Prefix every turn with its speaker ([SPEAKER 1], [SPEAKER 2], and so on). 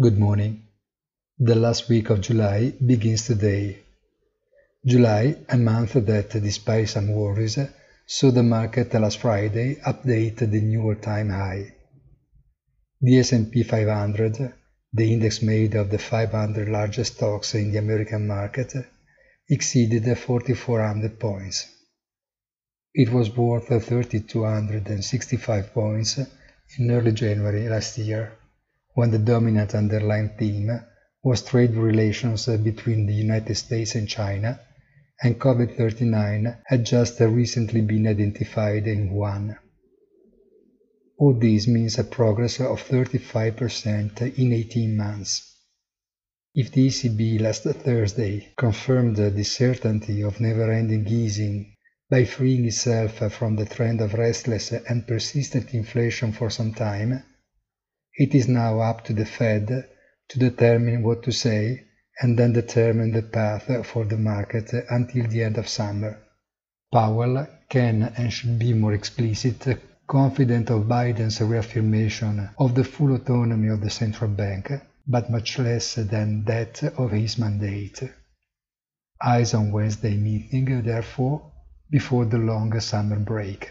[SPEAKER 1] Good morning. The last week of July begins today. July, a month that, despite some worries, saw the market last Friday update the new all-time high. The S&P 500, the index made of the 500 largest stocks in the American market, exceeded 4,400 points. It was worth 3,265 points in early January last year when the dominant underlying theme was trade relations between the United States and China, and COVID-39 had just recently been identified in Wuhan. All this means a progress of 35% in 18 months. If the ECB last Thursday confirmed the certainty of never-ending easing by freeing itself from the trend of restless and persistent inflation for some time, it is now up to the Fed to determine what to say and then determine the path for the market until the end of summer. Powell can and should be more explicit, confident of Biden's reaffirmation of the full autonomy of the central bank, but much less than that of his mandate. Eyes on Wednesday meeting, therefore, before the long summer break.